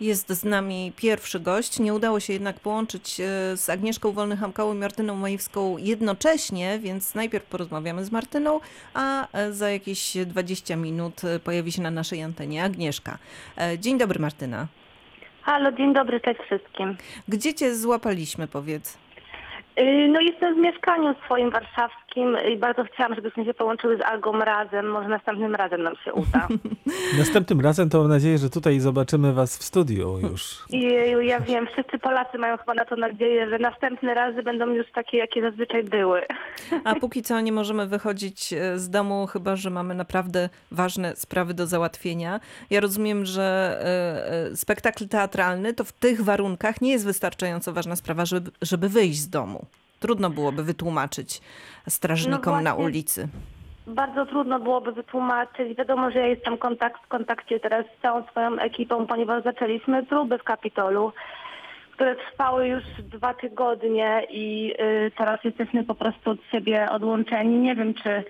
Jest z nami pierwszy gość. Nie udało się jednak połączyć e, z Agnieszką Wolny-Hamkałą i Martyną Majewską jednocześnie, więc najpierw porozmawiamy z Martyną, a e, za jakieś 20 minut e, pojawi się na naszej antenie Agnieszka. Dzień dobry Martyna. Halo, dzień dobry, cześć wszystkim. Gdzie cię złapaliśmy, powiedz? Y, no jestem w mieszkaniu swoim warszawskim i bardzo chciałam, żebyśmy się połączyły z Algą razem. Może następnym razem nam się uda. Następnym razem to mam nadzieję, że tutaj zobaczymy was w studiu już. Jeju, ja wiem, wszyscy Polacy mają chyba na to nadzieję, że następne razy będą już takie, jakie zazwyczaj były. A póki co nie możemy wychodzić e, z domu, chyba że mamy naprawdę ważne sprawy do załatwienia. Ja rozumiem, że e, e, spektakl teatralny to w tych warunkach nie jest wystarczająco ważna sprawa, żeby, żeby wyjść z domu. Trudno byłoby wytłumaczyć strażnikom no na ulicy. Bardzo trudno byłoby wytłumaczyć. Wiadomo, że ja jestem kontakt, w kontakcie teraz z całą swoją ekipą, ponieważ zaczęliśmy próby w Kapitolu, które trwały już dwa tygodnie i y, teraz jesteśmy po prostu od siebie odłączeni. Nie wiem, czy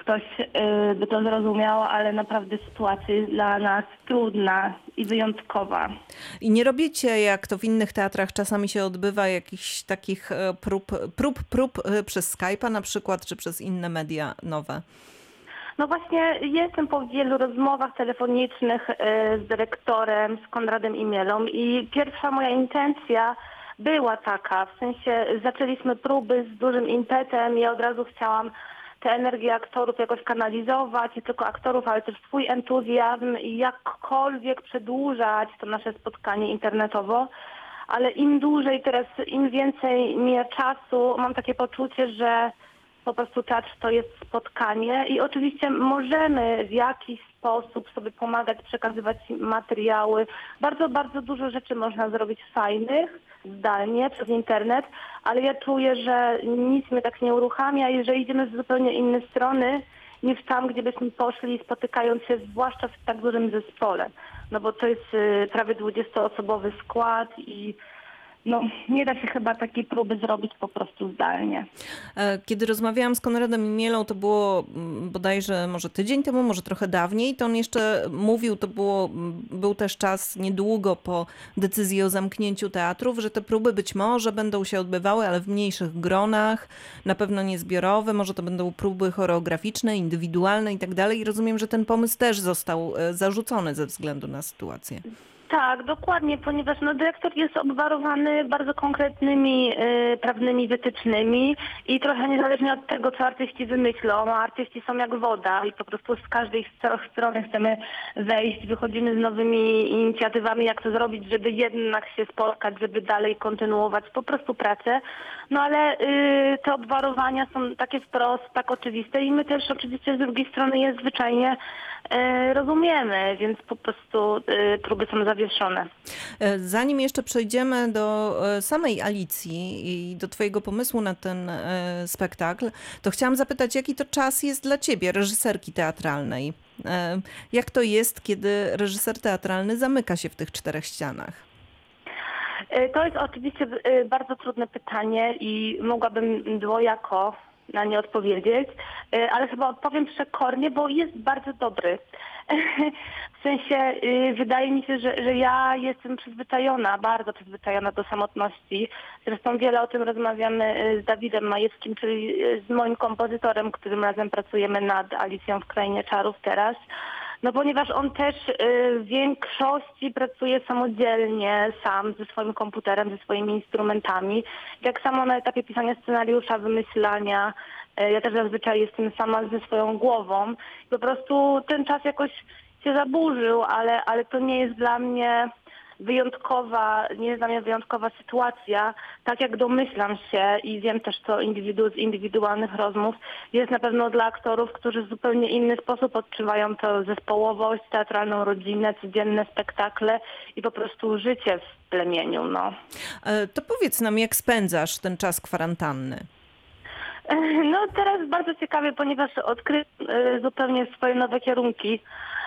ktoś y, by to zrozumiał, ale naprawdę sytuacja jest dla nas trudna i wyjątkowa. I nie robicie, jak to w innych teatrach czasami się odbywa, jakichś takich e, prób, prób, prób e, przez Skype'a na przykład, czy przez inne media nowe? No właśnie jestem po wielu rozmowach telefonicznych e, z dyrektorem, z Konradem Imielą i pierwsza moja intencja była taka, w sensie zaczęliśmy próby z dużym impetem i od razu chciałam tę energię aktorów jakoś kanalizować, nie tylko aktorów, ale też swój entuzjazm i jakkolwiek przedłużać to nasze spotkanie internetowo. Ale im dłużej teraz, im więcej mija czasu, mam takie poczucie, że po prostu teatr to jest spotkanie i oczywiście możemy w jakiś sposób sobie pomagać, przekazywać materiały. Bardzo, bardzo dużo rzeczy można zrobić fajnych, zdalnie, przez internet, ale ja czuję, że nic mnie tak nie uruchamia i że idziemy z zupełnie innej strony niż tam, gdzie byśmy poszli spotykając się, zwłaszcza w tak dużym zespole. No bo to jest y, prawie 20-osobowy skład i no, nie da się chyba takiej próby zrobić po prostu zdalnie. E, kiedy rozmawiałam z Konradem Mielą, to było mm, bodajże może tydzień temu, może trochę dawniej, to on jeszcze mówił, to było, mm, był też czas niedługo po decyzji o zamknięciu teatrów, że te próby być może będą się odbywały, ale w mniejszych gronach, na pewno nie zbiorowe, może to będą próby choreograficzne, indywidualne i tak dalej. I rozumiem, że ten pomysł też został e, zarzucony ze względu na sytuację. Tak, dokładnie, ponieważ no, dyrektor jest obwarowany bardzo konkretnymi y, prawnymi wytycznymi i trochę niezależnie od tego, co artyści wymyślą, a artyści są jak woda i po prostu z każdej strony chcemy wejść, wychodzimy z nowymi inicjatywami, jak to zrobić, żeby jednak się spotkać, żeby dalej kontynuować po prostu pracę. No ale y, te obwarowania są takie wprost, tak oczywiste i my też oczywiście z drugiej strony je zwyczajnie y, rozumiemy, więc po prostu y, próby są zawieszone. E, zanim jeszcze przejdziemy do e, samej Alicji i do Twojego pomysłu na ten e, spektakl, to chciałam zapytać, jaki to czas jest dla Ciebie, reżyserki teatralnej? Jak to jest, kiedy reżyser teatralny zamyka się w tych czterech ścianach? To jest oczywiście bardzo trudne pytanie i mogłabym dwojako na nie odpowiedzieć, ale chyba odpowiem przekornie, bo jest bardzo dobry. W sensie wydaje mi się, że, że ja jestem przyzwyczajona, bardzo przyzwyczajona do samotności. Zresztą wiele o tym rozmawiamy z Dawidem Majewskim, czyli z moim kompozytorem, którym razem pracujemy nad Alicją w Krainie Czarów teraz. No ponieważ on też y, w większości pracuje samodzielnie, sam ze swoim komputerem, ze swoimi instrumentami. Jak samo na etapie pisania scenariusza, wymyślania, y, ja też zazwyczaj jestem sama ze swoją głową. Po prostu ten czas jakoś się zaburzył, ale, ale to nie jest dla mnie wyjątkowa, nie jest dla mnie wyjątkowa sytuacja, tak jak domyślam się i wiem też to indywidu z indywidualnych rozmów, jest na pewno dla aktorów, którzy w zupełnie inny sposób odczuwają tę zespołowość, teatralną rodzinę, codzienne spektakle i po prostu życie w plemieniu. No. E, to powiedz nam, jak spędzasz ten czas kwarantanny? No teraz bardzo ciekawie, ponieważ odkryłem e, zupełnie swoje nowe kierunki e,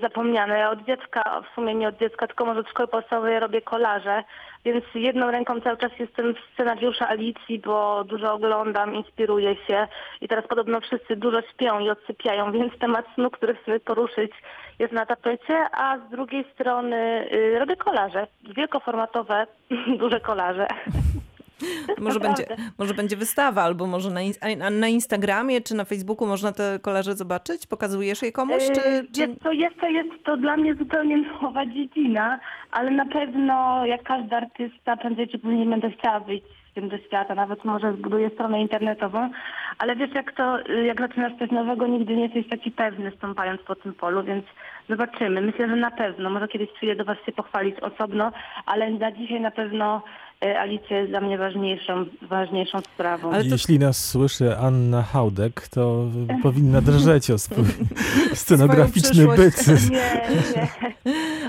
zapomniane. Ja od dziecka, w sumie nie od dziecka, tylko może od szkoły podstawowej robię kolaże, więc jedną ręką cały czas jestem w scenariusza Alicji, bo dużo oglądam, inspiruję się i teraz podobno wszyscy dużo śpią i odsypiają, więc temat snu, który chcę poruszyć jest na tapecie, a z drugiej strony y, robię kolaże, wielkoformatowe, duże kolaże. Może będzie, może będzie wystawa, albo może na, na Instagramie czy na Facebooku można te kolarze zobaczyć? Pokazujesz je komuś? Czy, Yy, czy... Jest to, jeszcze jest to dla mnie zupełnie nowa dziedzina, ale na pewno jak każdy artysta prędzej czy później będę chciała wyjść z tym do świata, nawet może zbuduję stronę internetową, ale wiesz jak to, y, jak zaczynasz coś nowego, nigdy nie jesteś taki pewny stąpając po tym polu, więc zobaczymy. Myślę, że na pewno, może kiedyś przyjdę do Was się pochwalić osobno, ale na dzisiaj na pewno Alicja jest dla mnie ważniejszą, ważniejszą sprawą. Ale to- Jeśli nas słyszy Anna Haudek, to powinna drżeć o swój scenograficzny byt. Nie, nie.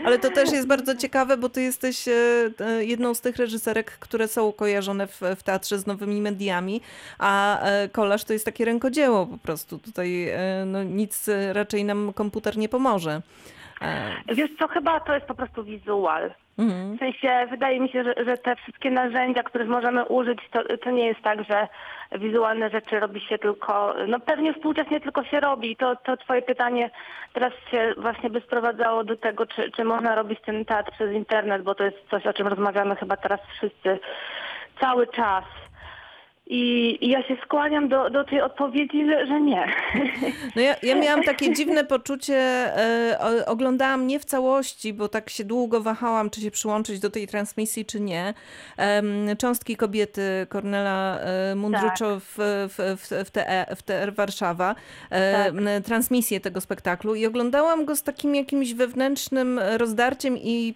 Ale to też jest bardzo ciekawe, bo ty jesteś e, e, jedną z tych reżyserek, które są kojarzone w, w teatrze z nowymi mediami, a e, kolaż to jest takie rękodzieło po prostu. Tutaj e, no, nic e, raczej nam komputer nie pomoże. E, Wiesz co, chyba to jest po prostu wizual. Mhm. W sensie wydaje mi się, że, że te wszystkie narzędzia, których możemy użyć, to, to nie jest tak, że wizualne rzeczy robi się tylko, no pewnie współcześnie tylko się robi. To, to twoje pytanie teraz się właśnie by sprowadzało do tego, czy, czy można robić ten teatr przez internet, bo to jest coś, o czym rozmawiamy chyba teraz wszyscy cały czas. I, i ja się skłaniam do, do tej odpowiedzi, że, że nie. No ja, ja miałam takie dziwne poczucie, o- oglądałam nie w całości, bo tak się długo wahałam, czy się przyłączyć do tej transmisji, czy nie. Em, Cząstki kobiety Kornela e, Mundryczo w, w, w, w, TE, w TR Warszawa, e, Tak. transmisję tego spektaklu i oglądałam go z takim jakimś wewnętrznym rozdarciem i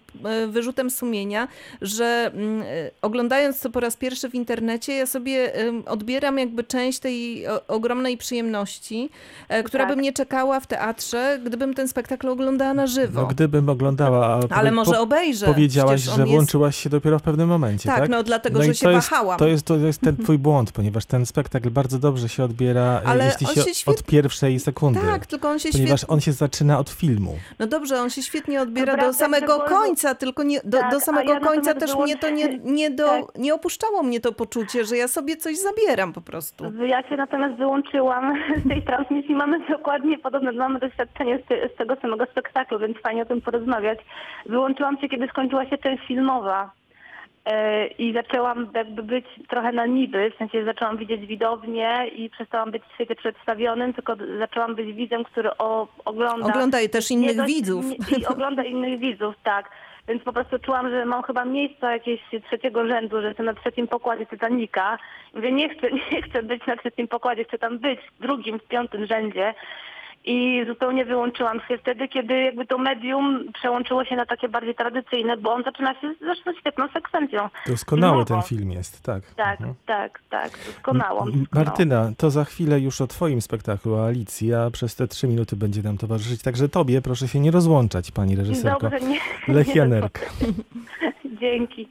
wyrzutem sumienia, że mm, oglądając to po raz pierwszy w internecie, ja sobie odbieram jakby część tej ogromnej przyjemności, e, która Tak. by mnie czekała w teatrze, gdybym ten spektakl oglądała na żywo. No gdybym oglądała, Ale może obejrzę. Powiedziałaś, że jest- włączyłaś się dopiero w pewnym momencie, Tak, tak? no dlatego, i że się jest, wahałam. To jest, to jest ten twój błąd, ponieważ ten spektakl bardzo dobrze się odbiera, e, Ale jeśli się, się świet- od pierwszej sekundy. Tak, tylko on się Ponieważ świetnie... on się zaczyna od filmu. No dobrze, on się świetnie odbiera Dobra, do samego końca, tylko nie, do, Tak, do samego ja końca też mnie to nie, nie, do, Tak. nie opuszczało mnie to poczucie, że ja sobie coś zabieram po prostu. Ja się natomiast wyłączyłam z tej transmisji. Mamy dokładnie podobne, mamy doświadczenie z, te, z tego samego spektaklu, więc fajnie o tym porozmawiać. Wyłączyłam się, kiedy skończyła się część filmowa. E, I zaczęłam jakby być trochę na niby, w sensie zaczęłam widzieć widownię i przestałam być w świecie przedstawionym, tylko zaczęłam być widzem, który o, ogląda... Ogląda też innych dość- widzów. I ogląda innych widzów, tak. Więc po prostu czułam, że mam chyba miejsca jakieś trzeciego rzędu, że jestem na trzecim pokładzie Titanica. Mówię, nie chcę, nie chcę być na trzecim pokładzie, chcę tam być w drugim, w piątym rzędzie. I zupełnie wyłączyłam się wtedy, kiedy jakby to medium przełączyło się na takie bardziej tradycyjne, bo on zaczyna się zresztą świetną sekwencją. Doskonały ten film jest, tak. Tak, Mhm. tak, tak, doskonałą. Martyna, to za chwilę już o twoim spektaklu Alicji, a przez te trzy minuty będzie nam towarzyszyć. Także tobie proszę się nie rozłączać, pani reżyserko. Dobrze, nie. Lech Janerka. Dzięki.